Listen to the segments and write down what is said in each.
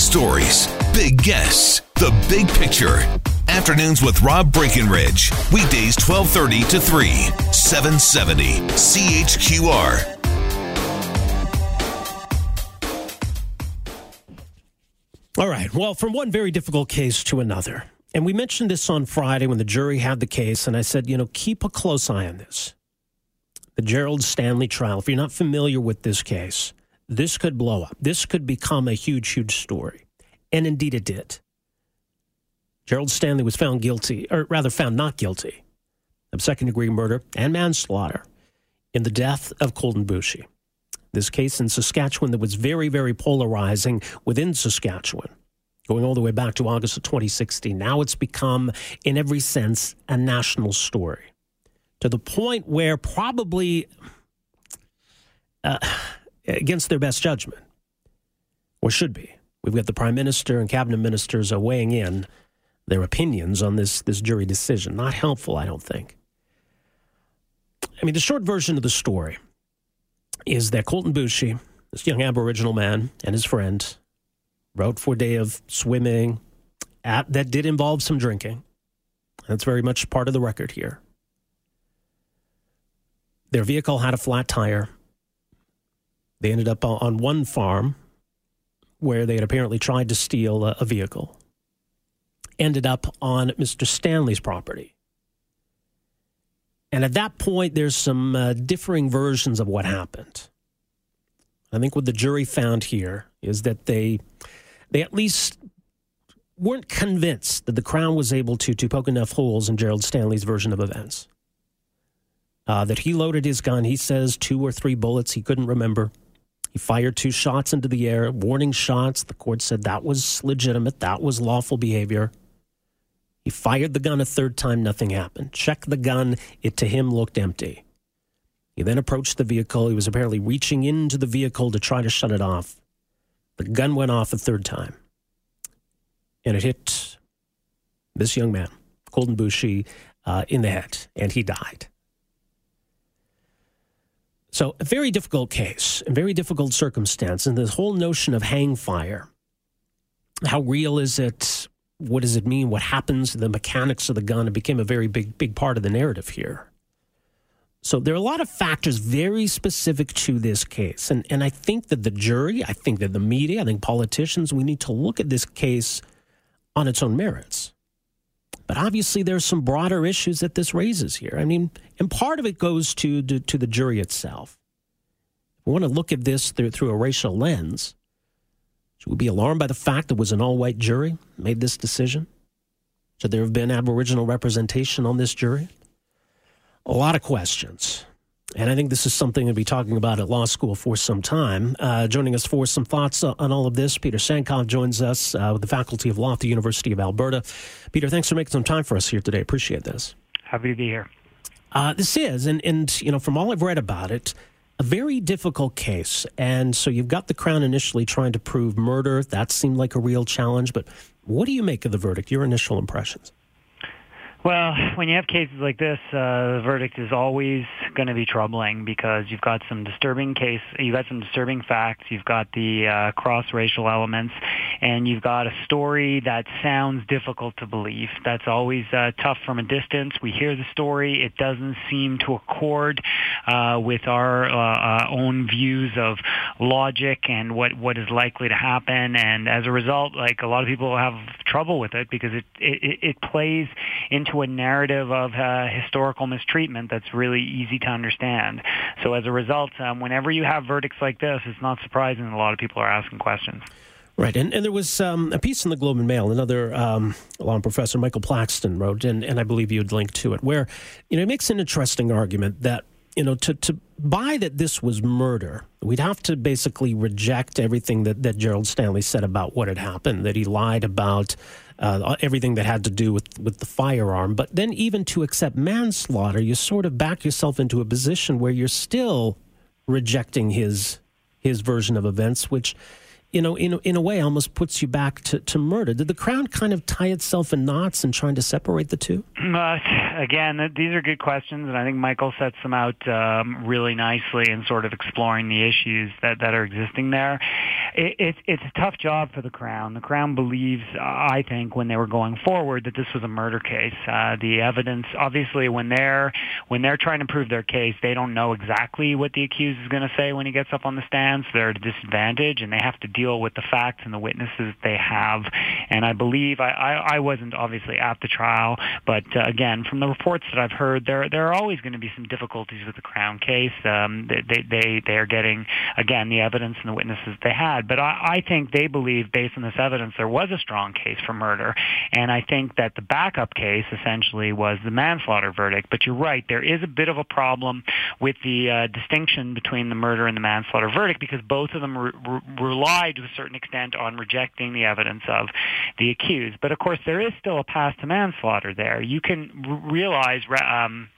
stories, big guests, the big picture. Afternoons with Rob Breckenridge. Weekdays 1230 to 3, 770 CHQR. All right. Well, from one very difficult case to another. And we mentioned this on Friday when the jury had the case, and I said, you know, keep a close eye on this. The Gerald Stanley trial. If you're not familiar with this case, this could blow up. This could become a huge, huge story. And indeed it did. Gerald Stanley was found guilty, or rather found not guilty, of second degree murder and manslaughter in the death of Colten Boushie. This case in Saskatchewan that was very, very polarizing within Saskatchewan going all the way back to August of 2016. Now it's become, in every sense, a national story to the point where probably uh, against their best judgment, or should be, we've got the prime minister and cabinet ministers are weighing in their opinions on this, this jury decision. Not helpful, I don't think. I mean, the short version of the story is that Colten Boushie, this young Aboriginal man, and his friend wrote for a day of swimming at, that did involve some drinking. That's very much part of the record here. Their vehicle had a flat tire. They ended up on one farm where they had apparently tried to steal a, vehicle. Ended up on Mr. Stanley's property. And at that point, there's some uh, differing versions of what happened. I think what the jury found here is that they they at least weren't convinced that the Crown was able to, to poke enough holes in Gerald Stanley's version of events. Uh, that he loaded his gun, he says two or three bullets, he couldn't remember. He fired two shots into the air, warning shots. The court said that was legitimate, that was lawful behavior. He fired the gun a third time, nothing happened. Checked the gun, it to him looked empty. He then approached the vehicle. He was apparently reaching into the vehicle to try to shut it off. The gun went off a third time, and it hit this young man, Colten Boushie, uh, in the head, and he died. So, a very difficult case, a very difficult circumstance, and this whole notion of hang fire. How real is it? What does it mean? What happens? The mechanics of the gun. It became a very big, big part of the narrative here. So there are a lot of factors very specific to this case. And, and I think that the jury, I think that the media, I think politicians, we need to look at this case on its own merits. But obviously, there's some broader issues that this raises here. I mean, and part of it goes to, to, to the jury itself. We want to look at this through, through a racial lens. Should we be alarmed by the fact that it was an all white jury made this decision? Should there have been Aboriginal representation on this jury? a lot of questions. And I think this is something to be talking about at law school for some time. Uh, joining us for some thoughts on all of this, Peter Sankoff joins us uh, with the Faculty of Law at the University of Alberta. Peter, thanks for making some time for us here today. Appreciate this. Happy to be here. Uh, this is, and, and you know, from all I've read about it, a very difficult case. And so you've got the Crown initially trying to prove murder. That seemed like a real challenge. But what do you make of the verdict? Your initial impressions? Well, when you have cases like this, uh, the verdict is always going to be troubling because you've got some disturbing case, you've got some disturbing facts, you've got the uh, cross-racial elements, and you've got a story that sounds difficult to believe. That's always uh, tough from a distance. We hear the story, it doesn't seem to accord uh, with our uh, uh, own views of logic and what what is likely to happen, and as a result, like a lot of people have trouble with it because it it, it plays into a narrative of uh, historical mistreatment that's really easy to understand. So as a result, um, whenever you have verdicts like this, it's not surprising that a lot of people are asking questions. Right, and, and there was um, a piece in the Globe and Mail, another um, law professor, Michael Plaxton, wrote, and, and I believe you'd link to it, where you know, he makes an interesting argument that you know, to, to buy that this was murder, we'd have to basically reject everything that, that Gerald Stanley said about what had happened, that he lied about uh, everything that had to do with, with the firearm. But then, even to accept manslaughter, you sort of back yourself into a position where you're still rejecting his his version of events, which you know, in, in a way, almost puts you back to, to murder. Did the Crown kind of tie itself in knots in trying to separate the two? Uh, again, these are good questions, and I think Michael sets them out um, really nicely in sort of exploring the issues that, that are existing there. it, it, it's a tough job for the Crown. The Crown believes, I think, when they were going forward, that this was a murder case. Uh, the evidence, obviously, when they're when they're trying to prove their case, they don't know exactly what the accused is going to say when he gets up on the stand. So they're at a disadvantage, and they have to deal with the facts and the witnesses they have. And I believe I, I, I wasn't obviously at the trial, but uh, again, from the reports that I've heard, there there are always going to be some difficulties with the Crown case. Um, they they they are getting again the evidence and the witnesses they had, but I, I think they believe, based on this evidence, there was a strong case for murder, and I think that the backup case essentially was the manslaughter verdict. But you're right, there is a bit of a problem with the uh, distinction between the murder and the manslaughter verdict because both of them re- re- to a certain extent on rejecting the evidence of the accused. But of course, there is still a path to manslaughter there. You can r- realize. Um,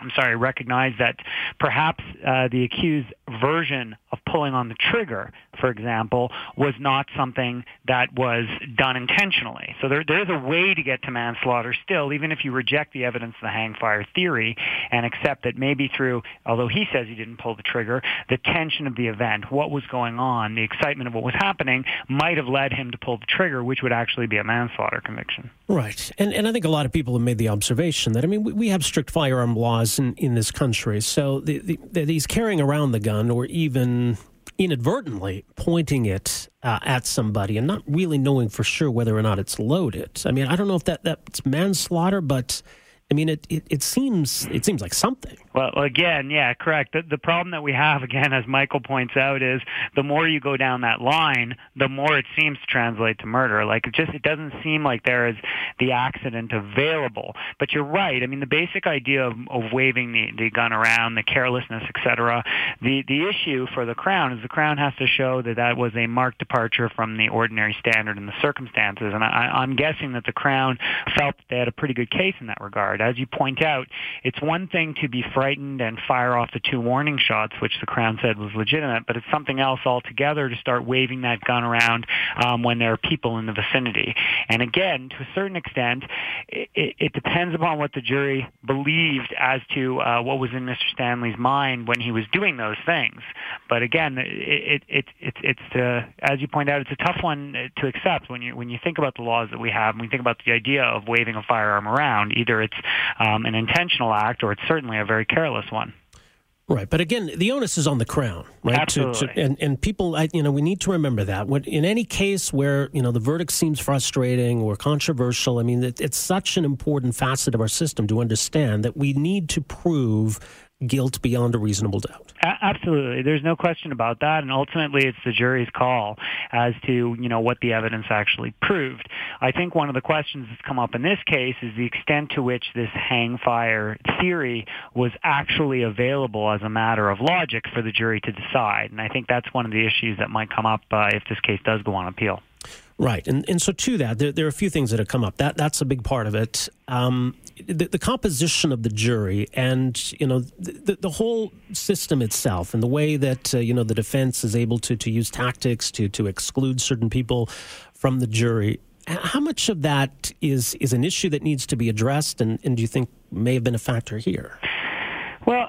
I'm sorry, recognize that perhaps uh, the accused version of pulling on the trigger, for example, was not something that was done intentionally. So there, there is a way to get to manslaughter still, even if you reject the evidence of the hang fire theory and accept that maybe through, although he says he didn't pull the trigger, the tension of the event, what was going on, the excitement of what was happening, might have led him to pull the trigger, which would actually be a manslaughter conviction. Right. And, and I think a lot of people have made the observation that, I mean, we, we have strict firearm laws in, in this country. So the, the, the, he's carrying around the gun or even inadvertently pointing it uh, at somebody and not really knowing for sure whether or not it's loaded. I mean, I don't know if that that's manslaughter, but I mean, it, it, it seems it seems like something. Well, again, yeah, correct. The, the problem that we have, again, as Michael points out, is the more you go down that line, the more it seems to translate to murder. Like it just it doesn't seem like there is the accident available. But you're right. I mean, the basic idea of, of waving the, the gun around, the carelessness, etc. The the issue for the crown is the crown has to show that that was a marked departure from the ordinary standard in the circumstances. And I, I'm guessing that the crown felt that they had a pretty good case in that regard. As you point out, it's one thing to be frightened and fire off the two warning shots, which the Crown said was legitimate, but it's something else altogether to start waving that gun around um, when there are people in the vicinity. And again, to a certain extent, it, it depends upon what the jury believed as to uh, what was in Mr. Stanley's mind when he was doing those things. But again, it, it, it, it's uh, as you point out, it's a tough one to accept when you when you think about the laws that we have and we think about the idea of waving a firearm around. Either it's um, an intentional act or it's certainly a very careless one. Right, but again, the onus is on the crown, right? Absolutely. To, to, and and people, you know, we need to remember that. When, in any case where you know the verdict seems frustrating or controversial, I mean, it, it's such an important facet of our system to understand that we need to prove guilt beyond a reasonable doubt. Absolutely, there's no question about that, and ultimately it's the jury's call as to you know what the evidence actually proved. I think one of the questions that's come up in this case is the extent to which this hang fire theory was actually available as a matter of logic for the jury to decide, and I think that's one of the issues that might come up uh, if this case does go on appeal. Right, and and so to that, there, there are a few things that have come up. That that's a big part of it. Um, the, the, composition of the jury, and you know, the, the whole system itself, and the way that uh, you know the defense is able to to use tactics to to exclude certain people from the jury. How much of that is is an issue that needs to be addressed, and, and do you think may have been a factor here?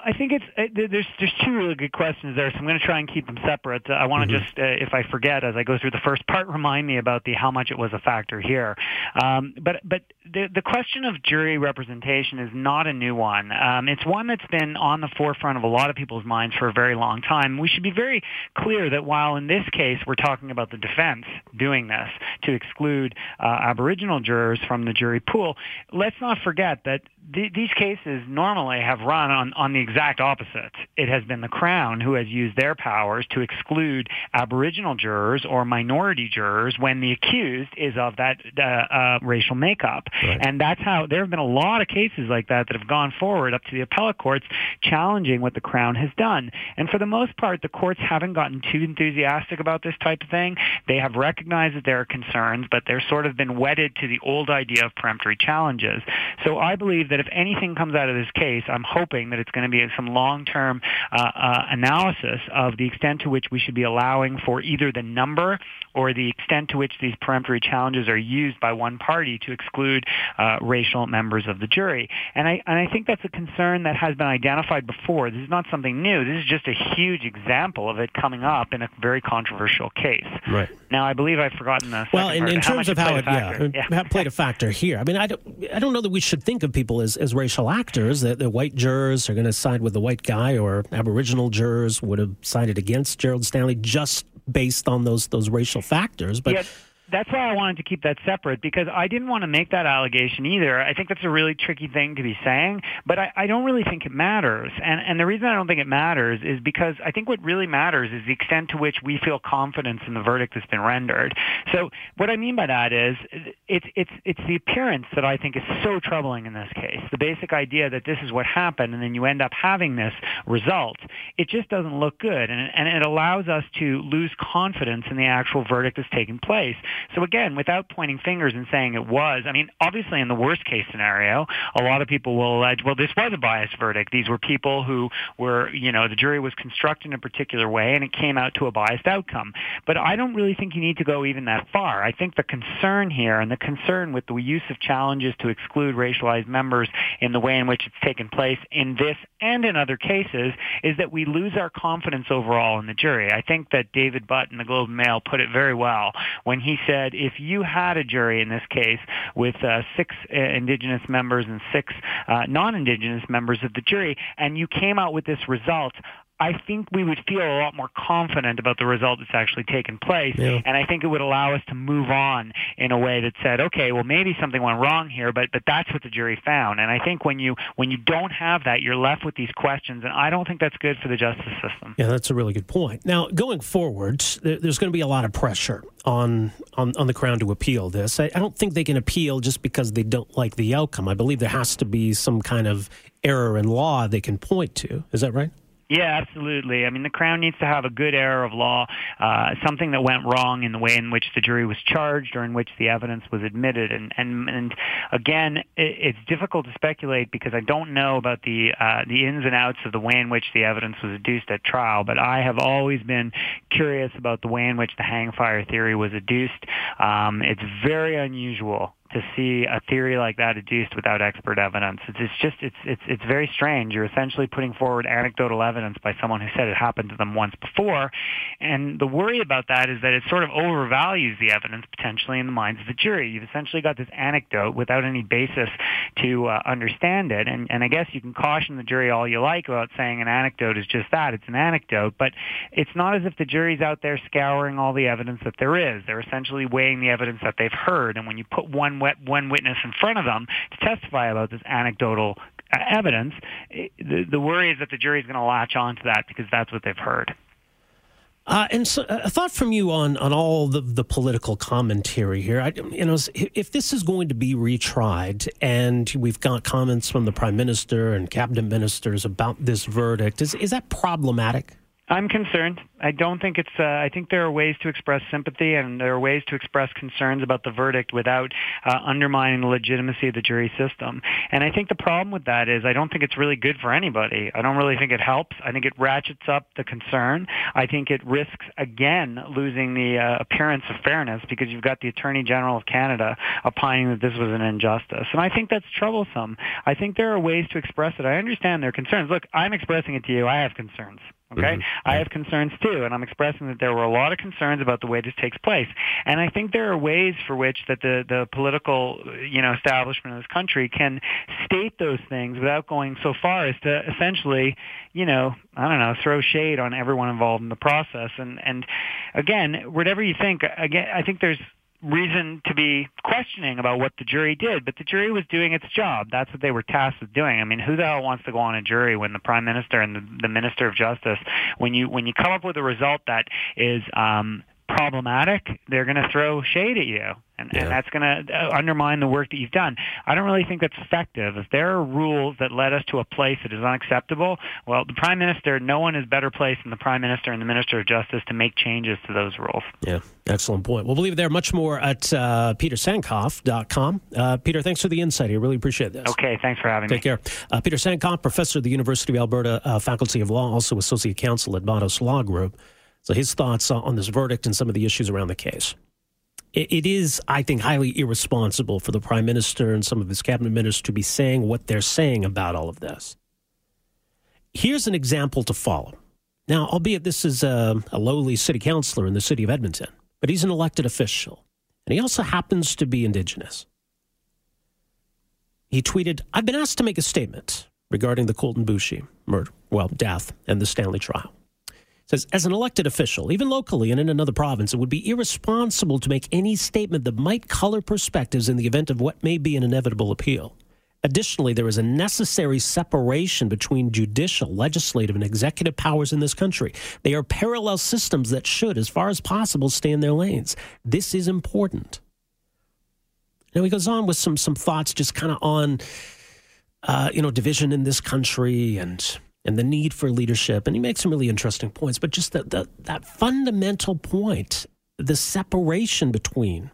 I think it's uh, there's there's two really good questions there, so I'm going to try and keep them separate. Uh, I want to mm-hmm. just, uh, if I forget as I go through the first part, remind me about the how much it was a factor here. Um, but but the the question of jury representation is not a new one. Um, it's one that's been on the forefront of a lot of people's minds for a very long time. We should be very clear that while in this case we're talking about the defense doing this to exclude uh, Aboriginal jurors from the jury pool, let's not forget that th- these cases normally have run on, on the exact opposite. It has been the Crown who has used their powers to exclude Aboriginal jurors or minority jurors when the accused is of that uh, uh, racial makeup. Right. And that's how there have been a lot of cases like that that have gone forward up to the appellate courts challenging what the Crown has done. And for the most part, the courts haven't gotten too enthusiastic about this type of thing. They have recognized that there are concerns, but they're sort of been wedded to the old idea of peremptory challenges. So I believe that if anything comes out of this case, I'm hoping that it's going to be some long-term uh, uh, analysis of the extent to which we should be allowing for either the number or the extent to which these peremptory challenges are used by one party to exclude uh, racial members of the jury. And I, and I think that's a concern that has been identified before. This is not something new. This is just a huge example of it coming up in a very controversial case. Right. Now, I believe I've forgotten the well, in, in terms of how it, yeah, yeah. played a factor here. I mean, I don't, I don't know that we should think of people as, as racial actors. That the white jurors are going to side with the white guy, or Aboriginal jurors would have sided against Gerald Stanley just based on those those racial factors. But yeah that's why I wanted to keep that separate because I didn't want to make that allegation either. I think that's a really tricky thing to be saying, but I, I don't really think it matters. And, and the reason I don't think it matters is because I think what really matters is the extent to which we feel confidence in the verdict that's been rendered. So what I mean by that is it's, it's, it's the appearance that I think is so troubling in this case. The basic idea that this is what happened and then you end up having this result. It just doesn't look good and, and it allows us to lose confidence in the actual verdict that's taken place. So again, without pointing fingers and saying it was, I mean, obviously in the worst case scenario, a lot of people will allege, well, this was a biased verdict. These were people who were, you know, the jury was constructed in a particular way and it came out to a biased outcome. But I don't really think you need to go even that far. I think the concern here and the concern with the use of challenges to exclude racialized members in the way in which it's taken place in this and in other cases is that we lose our confidence overall in the jury. I think that David Butt in the Globe and Mail put it very well when he said if you had a jury in this case with uh, six uh, indigenous members and six uh, non-indigenous members of the jury, and you came out with this result, I think we would feel a lot more confident about the result that's actually taken place. Yeah. And I think it would allow us to move on in a way that said, okay, well maybe something went wrong here, but but that's what the jury found. And I think when you when you don't have that, you're left with these questions, and I don't think that's good for the justice system. Yeah, that's a really good point. Now, going forward, there's going to be a lot of pressure on on, on the Crown to appeal this. I, I don't think they can appeal just because they don't like the outcome. I believe there has to be some kind of error in law they can point to. Is that right? Yeah, absolutely. I mean, the Crown needs to have a good error of law, uh, something that went wrong in the way in which the jury was charged or in which the evidence was admitted. And and and again, it, it's difficult to speculate because I don't know about the uh, the ins and outs of the way in which the evidence was adduced at trial. But I have always been curious about the way in which the hang fire theory was adduced. Um, it's very unusual to see a theory like that adduced without expert evidence. It's, it's just it's it's it's very strange. You're essentially putting forward anecdotal evidence by someone who said it happened to them once before, and the worry about that is that it sort of overvalues the evidence potentially in the minds of the jury. You've essentially got this anecdote without any basis to uh, understand it, and and I guess you can caution the jury all you like about saying an anecdote is just that. It's an anecdote, but it's not as if the jury's out there scouring all the evidence that there is. They're essentially weighing the evidence that they've heard, and when you put one one witness in front of them to testify about this anecdotal uh, evidence, the, the worry is that the jury is going to latch on to that because that's what they've heard. Uh, and so, a thought from you on, on all the, the political commentary here. I, you know, if this is going to be retried, and we've got comments from the prime minister and cabinet ministers about this verdict, is is that problematic? I'm concerned. I don't think it's. Uh, I think there are ways to express sympathy and there are ways to express concerns about the verdict without uh, undermining the legitimacy of the jury system. And I think the problem with that is I don't think it's really good for anybody. I don't really think it helps. I think it ratchets up the concern. I think it risks again losing the uh, appearance of fairness because you've got the Attorney General of Canada opining that this was an injustice. And I think that's troublesome. I think there are ways to express it. I understand their concerns. Look, I'm expressing it to you. I have concerns. Okay, mm-hmm. I have concerns too, and I'm expressing that there were a lot of concerns about the way this takes place. And I think there are ways for which that the the political you know establishment of this country can state those things without going so far as to essentially you know I don't know throw shade on everyone involved in the process. And and again, whatever you think, again, I think there's reason to be questioning about what the jury did, but the jury was doing its job. That's what they were tasked with doing. I mean, who the hell wants to go on a jury when the prime minister and the, the minister of justice, when you when you come up with a result that is um, problematic, they're going to throw shade at you. And, yeah. and that's going to uh, undermine the work that you've done. I don't really think that's effective. If there are rules that led us to a place that is unacceptable, well, the Prime Minister, no one is better placed than the Prime Minister and the Minister of Justice to make changes to those rules. Yeah, excellent point. We'll leave it there. Much more at uh, petersankoff.com. Uh, Peter, thanks for the insight. I really appreciate this. Okay, thanks for having Take me. Take care. Uh, Peter Sankoff, professor at the University of Alberta uh, Faculty of Law, also associate counsel at Matos Law Group. So his thoughts on this verdict and some of the issues around the case. It is, I think, highly irresponsible for the prime minister and some of his cabinet ministers to be saying what they're saying about all of this. Here's an example to follow. Now, albeit this is a, a lowly city councilor in the city of Edmonton, but he's an elected official, and he also happens to be Indigenous. He tweeted, I've been asked to make a statement regarding the Colten Boushie murder, well, death, and the Stanley trial says, as an elected official, even locally and in another province, it would be irresponsible to make any statement that might color perspectives in the event of what may be an inevitable appeal. Additionally, there is a necessary separation between judicial, legislative, and executive powers in this country. They are parallel systems that should, as far as possible, stay in their lanes. This is important. Now he goes on with some some thoughts, just kind of on, uh, you know, division in this country and and the need for leadership. And he makes some really interesting points, but just that, that, fundamental point, the separation between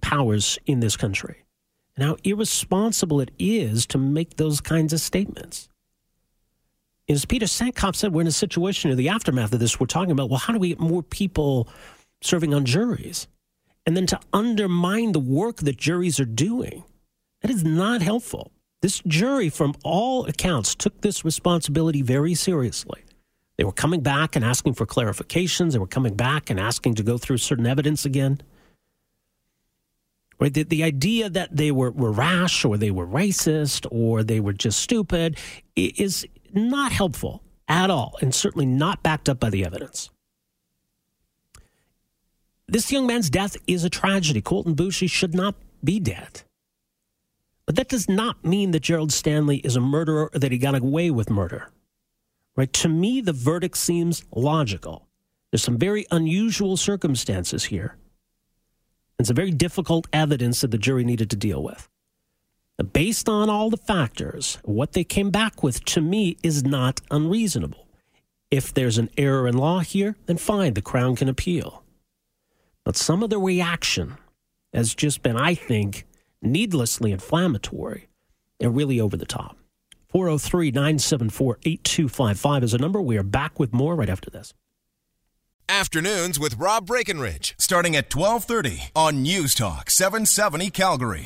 powers in this country, and how irresponsible it is to make those kinds of statements. As Peter Sankoff said, we're in a situation in the aftermath of this. We're talking about, well, how do we get more people serving on juries? And then to undermine the work that juries are doing, that is not helpful. This jury, from all accounts, took this responsibility very seriously. They were coming back and asking for clarifications. They were coming back and asking to go through certain evidence again. Right? The, the idea that they were, were rash or they were racist or they were just stupid is not helpful at all and certainly not backed up by the evidence. This young man's death is a tragedy. Colten Boushie should not be dead. But that does not mean that Gerald Stanley is a murderer or that he got away with murder. Right? To me, the verdict seems logical. There's some very unusual circumstances here. And some very difficult evidence that the jury needed to deal with. Based on all the factors, what they came back with to me is not unreasonable. If there's an error in law here, then fine, the Crown can appeal. But some of the reaction has just been, I think, needlessly inflammatory and really over the top. 403 974 8255 is a number. We are back with more right after this. Afternoons with Rob Breckenridge, starting at 1230 on News Talk 770 Calgary.